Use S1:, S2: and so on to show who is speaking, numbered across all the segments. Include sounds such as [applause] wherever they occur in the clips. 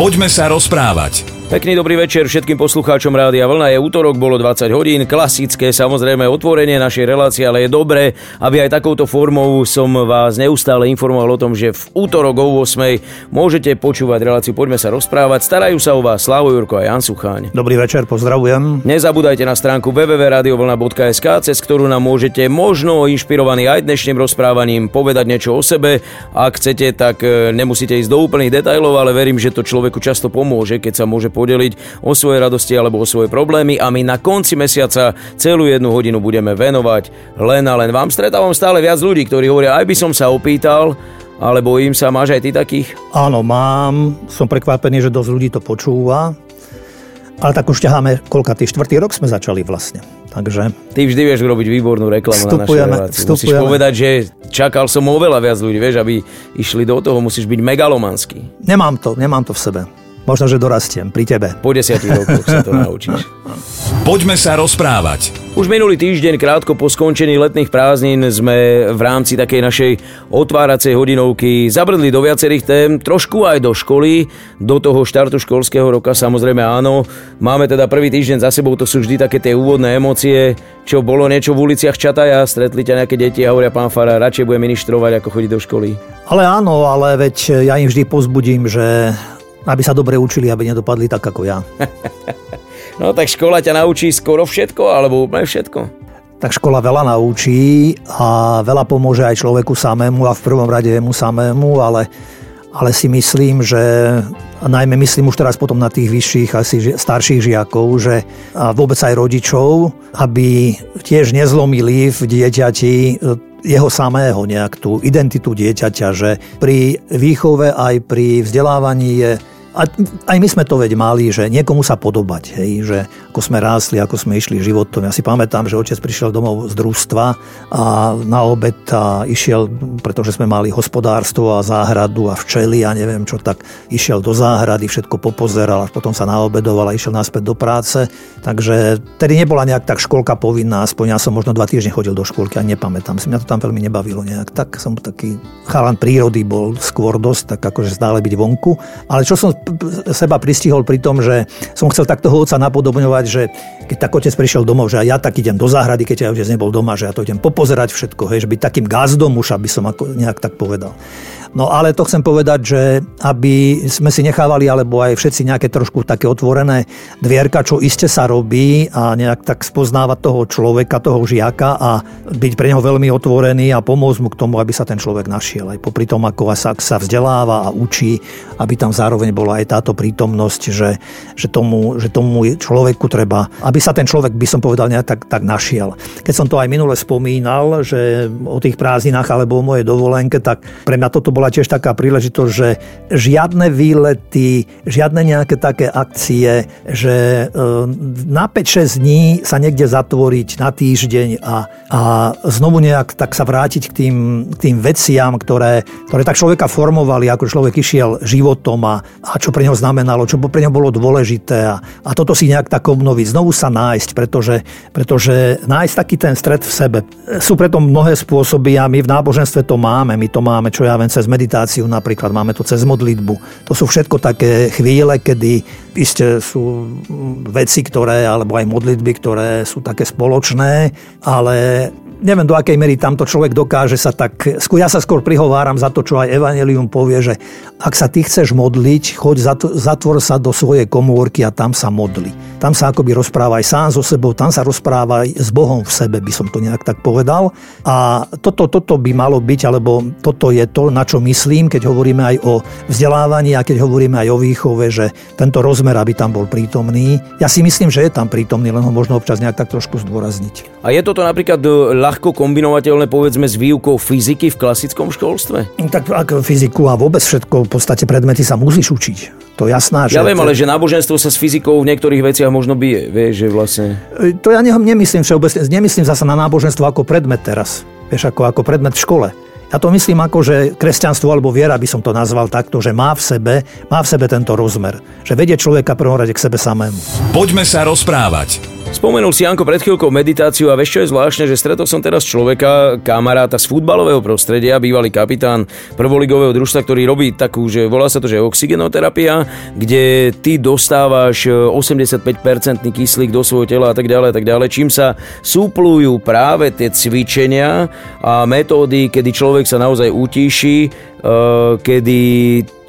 S1: Poďme sa rozprávať.
S2: Pekný dobrý večer všetkým poslucháčom Rádia Vlna. Je útorok, bolo 20 hodín, klasické samozrejme otvorenie našej relácie, ale je dobré, aby aj takouto formou som vás neustále informoval o tom, že v útorok o 8 môžete počúvať reláciu Poďme sa rozprávať. Starajú sa o vás Slavo Jurko a Jan Sucháň.
S3: Dobrý večer, pozdravujem.
S2: Nezabúdajte na stránku www.radiovlna.sk, cez ktorú nám môžete možno inšpirovaný aj dnešným rozprávaním povedať niečo o sebe. Ak chcete, tak e, nemusíte ísť do úplných detajlov, ale verím, že to človeku často pomôže, keď sa môže podeliť o svoje radosti alebo o svoje problémy a my na konci mesiaca celú jednu hodinu budeme venovať len a len vám. Stretávam stále viac ľudí, ktorí hovoria, aj by som sa opýtal, ale bojím sa, máš aj ty takých?
S3: Áno, mám. Som prekvapený, že dosť ľudí to počúva. Ale tak už ťaháme, koľka tý štvrtý rok sme začali vlastne. Takže...
S2: Ty vždy vieš robiť výbornú reklamu na našej relácii. Musíš povedať, že čakal som oveľa viac ľudí, vieš, aby išli do toho, musíš byť megalomanský.
S3: Nemám to, nemám to v sebe. Možno, že dorastiem pri tebe.
S2: Po desiatich rokoch sa to naučíš.
S1: Poďme sa rozprávať.
S2: Už minulý týždeň, krátko po skončení letných prázdnin, sme v rámci takej našej otváracej hodinovky zabrdli do viacerých tém, trošku aj do školy, do toho štartu školského roka, samozrejme áno. Máme teda prvý týždeň za sebou, to sú vždy také tie úvodné emócie, čo bolo niečo v uliciach Čataja, stretli ťa nejaké deti a hovoria, pán Fara, radšej bude ministrovať, ako chodiť do školy.
S3: Ale áno, ale veď ja im vždy pozbudím, že aby sa dobre učili, aby nedopadli tak ako ja. [laughs]
S2: no tak škola ťa naučí skoro všetko, alebo úplne všetko?
S3: Tak škola veľa naučí a veľa pomôže aj človeku samému a v prvom rade jemu samému, ale, ale si myslím, že a najmä myslím už teraz potom na tých vyšších, asi starších žiakov, že a vôbec aj rodičov, aby tiež nezlomili v dieťati jeho samého nejak tú identitu dieťaťa, že pri výchove aj pri vzdelávaní je a aj my sme to veď mali, že niekomu sa podobať, hej, že ako sme rástli, ako sme išli životom. Ja si pamätám, že otec prišiel domov z družstva a na obed a išiel, pretože sme mali hospodárstvo a záhradu a včely a neviem čo, tak išiel do záhrady, všetko popozeral a potom sa naobedoval a išiel naspäť do práce. Takže tedy nebola nejak tak školka povinná, aspoň ja som možno dva týždne chodil do školky a nepamätám si, mňa to tam veľmi nebavilo nejak. Tak som taký chalan prírody bol skôr dosť, tak akože stále byť vonku. Ale čo som seba pristihol pri tom, že som chcel takto toho otca napodobňovať, že keď tak otec prišiel domov, že ja tak idem do záhrady, keď ja otec nebol doma, že ja to idem popozerať všetko, hej, že byť takým gazdom už, aby som ako nejak tak povedal. No ale to chcem povedať, že aby sme si nechávali, alebo aj všetci nejaké trošku také otvorené dvierka, čo iste sa robí a nejak tak spoznávať toho človeka, toho žiaka a byť pre neho veľmi otvorený a pomôcť mu k tomu, aby sa ten človek našiel. Aj popri tom, ako sa, sa vzdeláva a učí, aby tam zároveň bola aj táto prítomnosť, že, že, tomu, že tomu človeku treba, aby sa ten človek, by som povedal, nejak tak, tak našiel. Keď som to aj minule spomínal, že o tých prázdninách alebo o mojej dovolenke, tak pre mňa toto bola tiež taká príležitosť, že žiadne výlety, žiadne nejaké také akcie, že e, na 5-6 dní sa niekde zatvoriť na týždeň a, a znovu nejak tak sa vrátiť k tým, k tým veciam, ktoré, ktoré tak človeka formovali, ako človek išiel životom a, a čo pre neho znamenalo, čo pre neho bolo dôležité a, a toto si nejak tak obnoviť, znovu sa nájsť, pretože, pretože nájsť taký ten stred v sebe. Sú preto mnohé spôsoby a my v náboženstve to máme, my to máme, čo ja viem, cez meditáciu napríklad, máme to cez modlitbu. To sú všetko také chvíle, kedy iste sú veci, ktoré, alebo aj modlitby, ktoré sú také spoločné, ale neviem do akej mery tamto človek dokáže sa tak... Ja sa skôr prihováram za to, čo aj Evangelium povie, že ak sa ty chceš modliť, choď, zatvor sa do svojej komórky a tam sa modli. Tam sa akoby rozpráva aj sám so sebou, tam sa rozpráva aj s Bohom v sebe, by som to nejak tak povedal. A toto, toto by malo byť, alebo toto je to, na čo myslím, keď hovoríme aj o vzdelávaní a keď hovoríme aj o výchove, že tento rozmer, aby tam bol prítomný. Ja si myslím, že je tam prítomný, len ho možno občas nejak tak trošku zdôrazniť.
S2: A je toto napríklad ľahko kombinovateľné povedzme s výukou fyziky v klasickom školstve?
S3: Tak ako fyziku a vôbec všetko, v podstate predmety sa musíš učiť. To jasná,
S2: že... Ja viem, ale že náboženstvo sa s fyzikou v niektorých veciach možno bije, vieš, že vlastne...
S3: E, to ja nemyslím všeobecne, nemyslím zasa na náboženstvo ako predmet teraz, vieš, ako, ako predmet v škole. Ja to myslím ako, že kresťanstvo alebo viera by som to nazval takto, že má v sebe, má v sebe tento rozmer. Že vedie človeka prvom rade k sebe samému.
S1: Poďme sa rozprávať.
S2: Spomenul si Janko pred chvíľkou meditáciu a vieš čo je zvláštne, že stretol som teraz človeka, kamaráta z futbalového prostredia, bývalý kapitán prvoligového družstva, ktorý robí takú, že volá sa to, že oxygenoterapia, kde ty dostávaš 85% e, kyslík do svojho tela a tak ďalej a tak ďalej, čím sa súplujú práve tie cvičenia a metódy, kedy človek sa naozaj utíši, Eh, kedy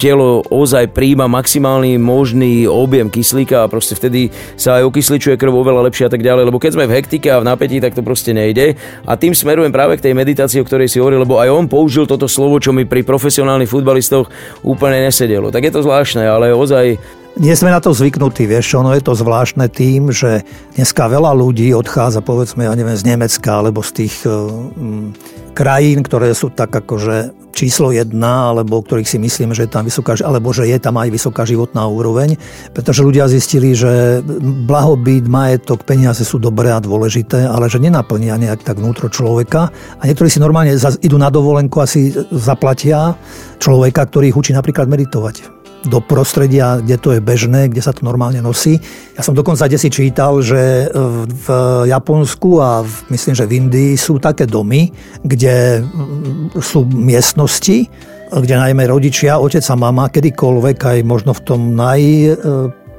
S2: telo ozaj príjma maximálny možný objem kyslíka a proste vtedy sa aj okysličuje krv oveľa lepšie a tak ďalej, lebo keď sme v hektike a v napätí, tak to proste nejde. A tým smerujem práve k tej meditácii, o ktorej si hovoril, lebo aj on použil toto slovo, čo mi pri profesionálnych futbalistoch úplne nesedelo. Tak je to zvláštne, ale ozaj
S3: nie sme na to zvyknutí, vieš, ono je to zvláštne tým, že dneska veľa ľudí odchádza, povedzme, ja neviem, z Nemecka alebo z tých um, krajín, ktoré sú tak akože číslo jedna, alebo ktorých si myslíme, že je tam vysoká, alebo že je tam aj vysoká životná úroveň, pretože ľudia zistili, že blahobyt, majetok, peniaze sú dobré a dôležité, ale že nenaplnia nejak tak vnútro človeka. A niektorí si normálne idú na dovolenku a si zaplatia človeka, ktorý ich učí napríklad meditovať do prostredia, kde to je bežné, kde sa to normálne nosí. Ja som dokonca si čítal, že v Japonsku a v, myslím, že v Indii sú také domy, kde mm, sú miestnosti, kde najmä rodičia, otec a mama, kedykoľvek aj možno v tom naj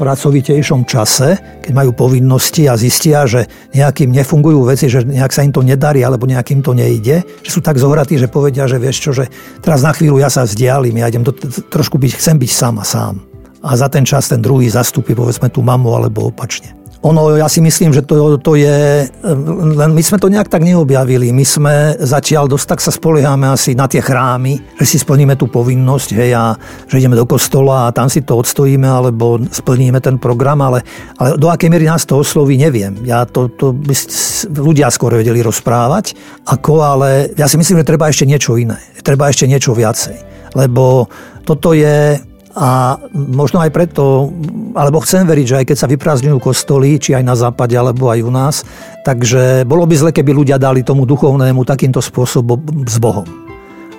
S3: pracovitejšom čase, keď majú povinnosti a zistia, že nejakým nefungujú veci, že nejak sa im to nedarí alebo nejakým to nejde, že sú tak zohratí, že povedia, že vieš čo, že teraz na chvíľu ja sa vzdialím, ja idem to, trošku byť, chcem byť sám a sám. A za ten čas ten druhý zastupí povedzme tú mamu alebo opačne. Ono, ja si myslím, že to, to je, len my sme to nejak tak neobjavili. My sme zatiaľ dosť tak sa spoliehame asi na tie chrámy, že si splníme tú povinnosť, hej, a že ideme do kostola a tam si to odstojíme, alebo splníme ten program, ale, ale do akej miery nás to osloví, neviem. Ja to, to by ľudia skôr vedeli rozprávať, ako, ale ja si myslím, že treba ešte niečo iné. Treba ešte niečo viacej. Lebo toto je a možno aj preto, alebo chcem veriť, že aj keď sa vyprázdňujú kostoly, či aj na západe, alebo aj u nás, takže bolo by zle, keby ľudia dali tomu duchovnému takýmto spôsobom s Bohom.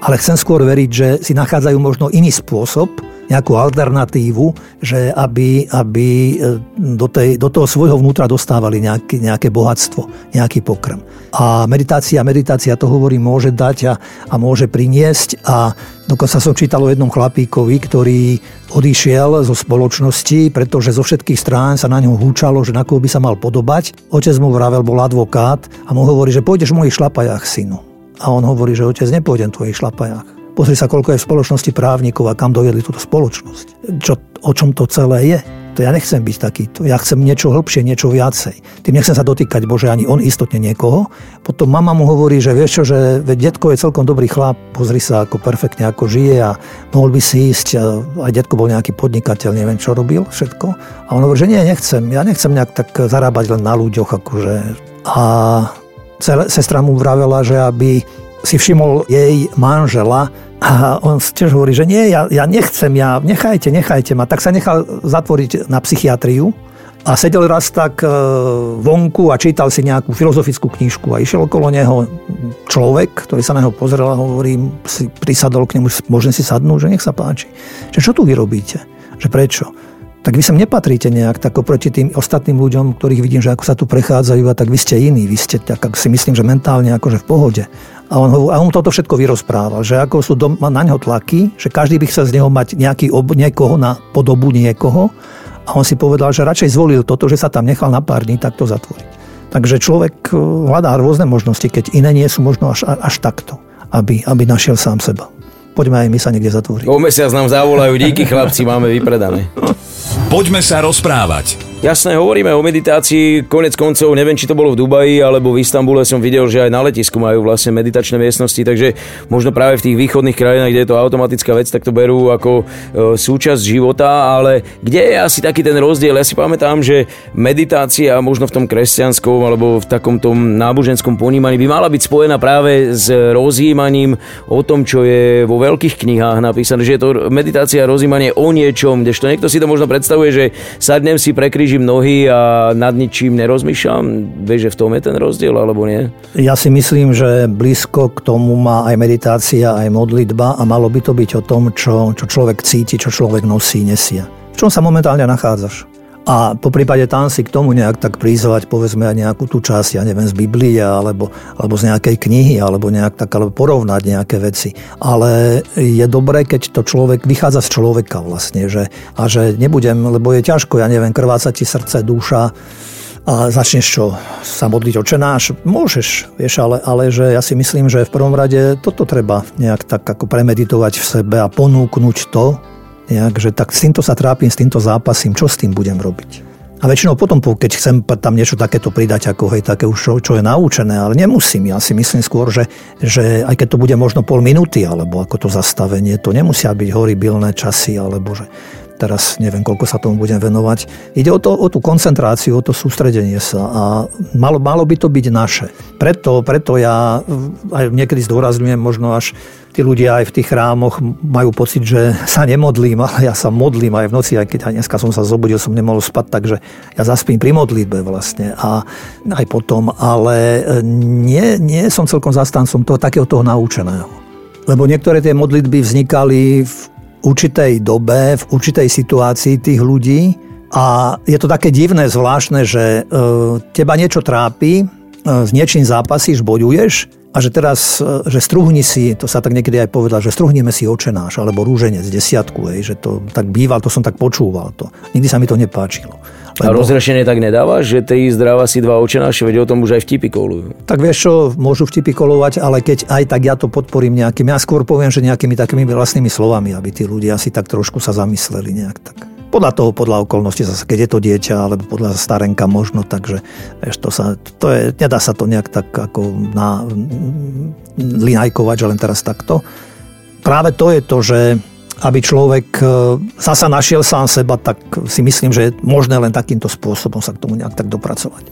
S3: Ale chcem skôr veriť, že si nachádzajú možno iný spôsob, nejakú alternatívu, že aby, aby e, do, tej, do toho svojho vnútra dostávali nejaké, nejaké bohatstvo, nejaký pokrm. A meditácia, meditácia to hovorí, môže dať a, a môže priniesť a dokonca som čítal o jednom chlapíkovi, ktorý odišiel zo spoločnosti, pretože zo všetkých strán sa na ňo húčalo, že na koho by sa mal podobať. Otec mu vravel, bol advokát a mu hovorí, že pôjdeš v mojich šlapajách, synu. A on hovorí, že otec, nepôjdem v tvojich šlapajách. Pozri sa, koľko je v spoločnosti právnikov a kam dovedli túto spoločnosť. Čo, o čom to celé je? To ja nechcem byť takýto. Ja chcem niečo hĺbšie, niečo viacej. Tým nechcem sa dotýkať, Bože, ani on istotne niekoho. Potom mama mu hovorí, že vieš čo, že detko je celkom dobrý chlap, pozri sa, ako perfektne ako žije a mohol by si ísť. A detko bol nejaký podnikateľ, neviem, čo robil, všetko. A on hovorí, že nie, nechcem. Ja nechcem nejak tak zarábať len na ľuďoch, akože. A sestra mu vravela, že aby si všimol jej manžela a on tiež hovorí, že nie, ja, ja nechcem, ja, nechajte, nechajte ma. Tak sa nechal zatvoriť na psychiatriu a sedel raz tak e, vonku a čítal si nejakú filozofickú knižku a išiel okolo neho človek, ktorý sa na neho pozrel a hovorí, si prisadol k nemu, môžem si sadnúť, že nech sa páči. Že čo tu vy robíte? Že prečo? Tak vy sem nepatríte nejak tak oproti tým ostatným ľuďom, ktorých vidím, že ako sa tu prechádzajú a tak vy ste iní, vy ste tak, si myslím, že mentálne akože v pohode. A on, a on toto všetko vyrozprával, že ako sú doma, na neho tlaky, že každý by chcel z neho mať nejaký ob, niekoho na podobu niekoho. A on si povedal, že radšej zvolil toto, že sa tam nechal na pár dní takto zatvoriť. Takže človek eh, hľadá rôzne možnosti, keď iné nie sú možno až, až takto, aby, aby našiel sám seba. Poďme aj my sa niekde zatvoriť.
S2: O mesiac nám zavolajú, díky chlapci, máme vypredané.
S1: Poďme sa rozprávať.
S2: Jasné, hovoríme o meditácii, konec koncov, neviem, či to bolo v Dubaji alebo v Istambule. Som videl, že aj na letisku majú vlastne meditačné miestnosti, takže možno práve v tých východných krajinách, kde je to automatická vec, tak to berú ako e, súčasť života, ale kde je asi taký ten rozdiel? Ja si pamätám, že meditácia možno v tom kresťanskom alebo v takom tom náboženskom ponímaní by mala byť spojená práve s rozjímaním o tom, čo je vo veľkých knihách napísané, že je to meditácia a rozjímanie o niečom, kdežto niekto si to možno predstavuje, že sadnem si prekrížim nohy a nad ničím nerozmýšľam? Vieš, že v tom je ten rozdiel, alebo nie?
S3: Ja si myslím, že blízko k tomu má aj meditácia, aj modlitba a malo by to byť o tom, čo, čo človek cíti, čo človek nosí, nesie. V čom sa momentálne nachádzaš? A po prípade tam si k tomu nejak tak prizvať, povedzme aj nejakú tú časť, ja neviem, z Biblie alebo, alebo z nejakej knihy, alebo nejak tak, alebo porovnať nejaké veci. Ale je dobré, keď to človek vychádza z človeka vlastne, že, a že nebudem, lebo je ťažko, ja neviem, krváca ti srdce, duša, a začneš čo, sa modliť očenáš? Môžeš, vieš, ale, ale že ja si myslím, že v prvom rade toto treba nejak tak ako premeditovať v sebe a ponúknuť to, nejak, že tak s týmto sa trápim, s týmto zápasím, čo s tým budem robiť. A väčšinou potom, keď chcem tam niečo takéto pridať, ako hej, také už čo, čo je naučené, ale nemusím. Ja si myslím skôr, že, že aj keď to bude možno pol minúty, alebo ako to zastavenie, to nemusia byť horibilné časy, alebo že teraz neviem, koľko sa tomu budem venovať. Ide o, to, o tú koncentráciu, o to sústredenie sa a malo, malo by to byť naše. Preto, preto ja aj niekedy zdôrazňujem možno až tí ľudia aj v tých chrámoch majú pocit, že sa nemodlím, ale ja sa modlím aj v noci, aj keď aj dneska som sa zobudil, som nemohol spať, takže ja zaspím pri modlitbe vlastne a aj potom, ale nie, nie som celkom zastancom toho takého toho naučeného. Lebo niektoré tie modlitby vznikali v určitej dobe, v určitej situácii tých ľudí a je to také divné, zvláštne, že e, teba niečo trápi, e, s niečím zápasíš, bojuješ a že teraz, e, že struhni si, to sa tak niekedy aj povedal, že struhnime si očenáš alebo rúženec, desiatku, hej, že to tak býval, to som tak počúval to. Nikdy sa mi to nepáčilo.
S2: Lebo... A rozrešenie tak nedáva, že tri zdravá si dva očenáše, veď o tom už aj vtipy kolujú.
S3: Tak vieš čo, môžu vtipy kolovať, ale keď aj tak ja to podporím nejakým, ja skôr poviem, že nejakými takými vlastnými slovami, aby tí ľudia si tak trošku sa zamysleli nejak tak. Podľa toho, podľa okolností, zase keď je to dieťa, alebo podľa starenka možno, takže vieš, to sa, to je, nedá sa to nejak tak ako na, linajkovať, že len teraz takto. Práve to je to, že aby človek e, zasa našiel sám seba, tak si myslím, že je možné len takýmto spôsobom sa k tomu nejak tak dopracovať.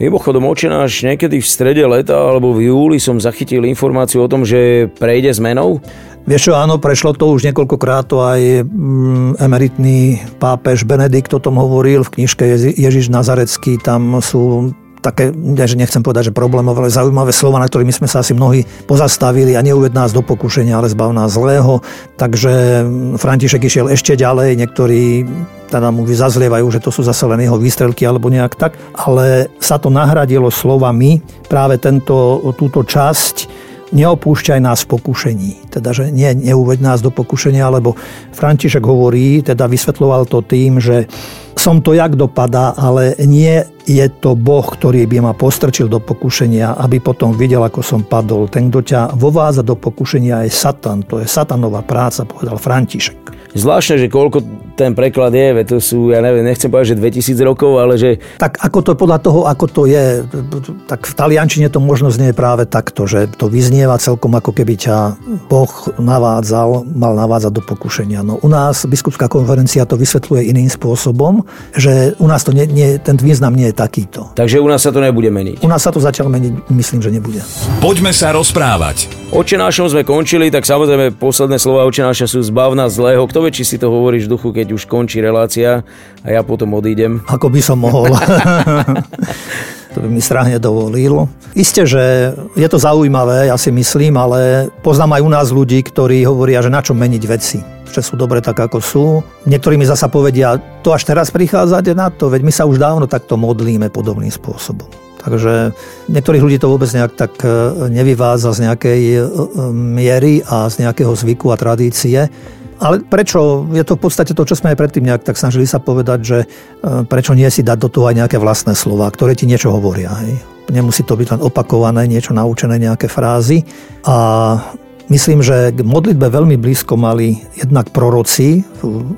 S2: Mimochodom, očenáš niekedy v strede leta alebo v júli som zachytil informáciu o tom, že prejde zmenou?
S3: Vieš čo, áno, prešlo to už niekoľkokrát, to aj mm, emeritný pápež Benedikt o tom hovoril v knižke Ježiš Nazarecký, tam sú také, že nechcem povedať, že problémové, ale zaujímavé slova, na ktorými sme sa asi mnohí pozastavili a neuved nás do pokušenia, ale zbav nás zlého. Takže František išiel ešte ďalej, niektorí teda mu zazlievajú, že to sú zase len jeho výstrelky alebo nejak tak, ale sa to nahradilo slovami práve tento, túto časť neopúšťaj nás v pokušení. Teda, že nie, neuveď nás do pokušenia, lebo František hovorí, teda vysvetloval to tým, že som to jak dopadá, ale nie je to Boh, ktorý by ma postrčil do pokušenia, aby potom videl, ako som padol. Ten, kto ťa vováza do pokušenia, je Satan. To je satanová práca, povedal František.
S2: Zvláštne, že koľko ten preklad je, veď to sú, ja neviem, nechcem povedať, že 2000 rokov, ale že...
S3: Tak ako to podľa toho, ako to je, tak v taliančine to možno znie práve takto, že to vyznieva celkom ako keby ťa Boh navádzal, mal navádzať do pokušenia. No u nás biskupská konferencia to vysvetľuje iným spôsobom, že u nás to nie, nie, ten význam nie je takýto.
S2: Takže u nás sa to nebude meniť.
S3: U nás sa to zatiaľ meniť, myslím, že nebude.
S1: Poďme sa rozprávať.
S2: Očenášom sme končili, tak samozrejme posledné slova očenáša sú zbavná zlého. Kto vie, či si to hovoríš v duchu, keď už končí relácia a ja potom odídem. [laughs]
S3: Ako by som mohol. [laughs] to by mi strahne dovolil. Isté, že je to zaujímavé, ja si myslím, ale poznám aj u nás ľudí, ktorí hovoria, že na čo meniť veci že sú dobre tak, ako sú. Niektorí mi zasa povedia, to až teraz prichádzate na to, veď my sa už dávno takto modlíme podobným spôsobom. Takže niektorých ľudí to vôbec nejak tak e, nevyváza z nejakej e, e, miery a z nejakého zvyku a tradície. Ale prečo? Je to v podstate to, čo sme aj predtým nejak tak snažili sa povedať, že e, prečo nie si dať do toho aj nejaké vlastné slova, ktoré ti niečo hovoria. Hej? Nemusí to byť len opakované, niečo naučené, nejaké frázy. A Myslím, že k modlitbe veľmi blízko mali jednak proroci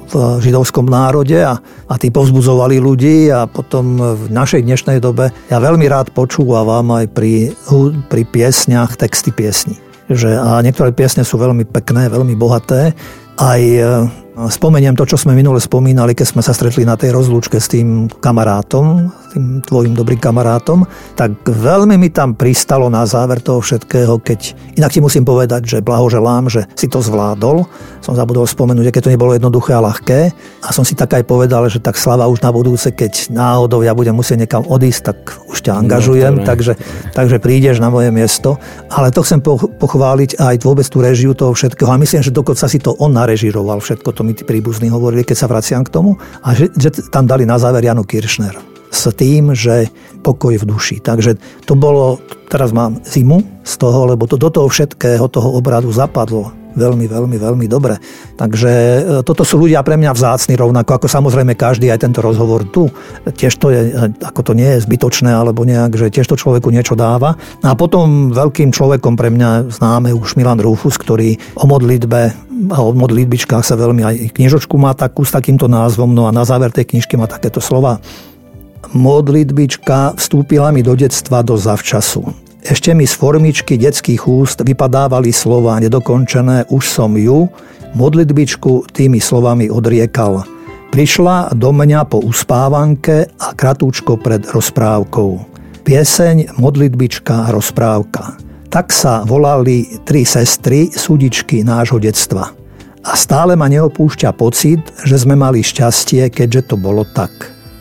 S3: v židovskom národe a, a tí povzbudzovali ľudí a potom v našej dnešnej dobe ja veľmi rád počúvam aj pri, pri piesniach texty piesní. Že, a niektoré piesne sú veľmi pekné, veľmi bohaté. Aj Spomeniem to, čo sme minule spomínali, keď sme sa stretli na tej rozlúčke s tým kamarátom, tým tvojim dobrým kamarátom, tak veľmi mi tam pristalo na záver toho všetkého, keď inak ti musím povedať, že blahoželám, že si to zvládol. Som zabudol spomenúť, keď to nebolo jednoduché a ľahké. A som si tak aj povedal, že tak slava už na budúce, keď náhodou ja budem musieť niekam odísť, tak už ťa angažujem, no, takže, takže prídeš na moje miesto. Ale to chcem pochváliť aj vôbec tú režiu toho všetkého. A myslím, že dokonca si to on narežiroval všetko to to mi tí príbuzní hovorili, keď sa vraciam k tomu, a že, že tam dali na záver Janu Kiršner s tým, že pokoj v duši. Takže to bolo, teraz mám zimu z toho, lebo to do toho všetkého, toho obradu zapadlo veľmi, veľmi, veľmi dobre. Takže e, toto sú ľudia pre mňa vzácni rovnako, ako samozrejme každý aj tento rozhovor tu. Tiež to je, e, ako to nie je zbytočné, alebo nejak, že tiež to človeku niečo dáva. No a potom veľkým človekom pre mňa známe už Milan Rufus, ktorý o modlitbe a o modlitbičkách sa veľmi aj knižočku má takú s takýmto názvom, no a na záver tej knižky má takéto slova. Modlitbička vstúpila mi do detstva do zavčasu. Ešte mi z formičky detských úst vypadávali slova nedokončené, už som ju, modlitbičku tými slovami odriekal. Prišla do mňa po uspávanke a kratúčko pred rozprávkou. Pieseň, modlitbička, rozprávka. Tak sa volali tri sestry, súdičky nášho detstva. A stále ma neopúšťa pocit, že sme mali šťastie, keďže to bolo tak.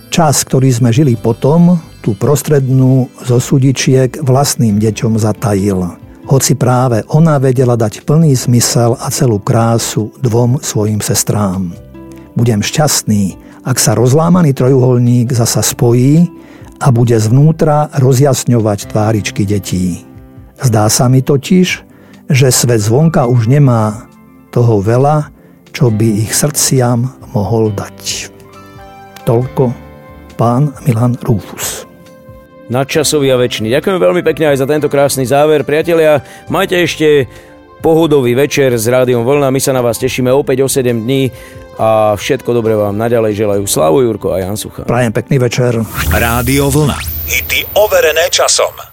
S3: Čas, ktorý sme žili potom, tú prostrednú zo sudičiek vlastným deťom zatajil. Hoci práve ona vedela dať plný zmysel a celú krásu dvom svojim sestrám. Budem šťastný, ak sa rozlámaný trojuholník zasa spojí a bude zvnútra rozjasňovať tváričky detí. Zdá sa mi totiž, že svet zvonka už nemá toho veľa, čo by ich srdciam mohol dať. Toľko pán Milan Rufus
S2: nadčasový a väčší. Ďakujem veľmi pekne aj za tento krásny záver. Priatelia, majte ešte pohodový večer s Rádiom Vlna. My sa na vás tešíme opäť o 7 dní a všetko dobré vám naďalej želajú Slavu Jurko a Jan Sucha.
S3: Prajem pekný večer.
S1: Rádio Vlna. Hity overené časom.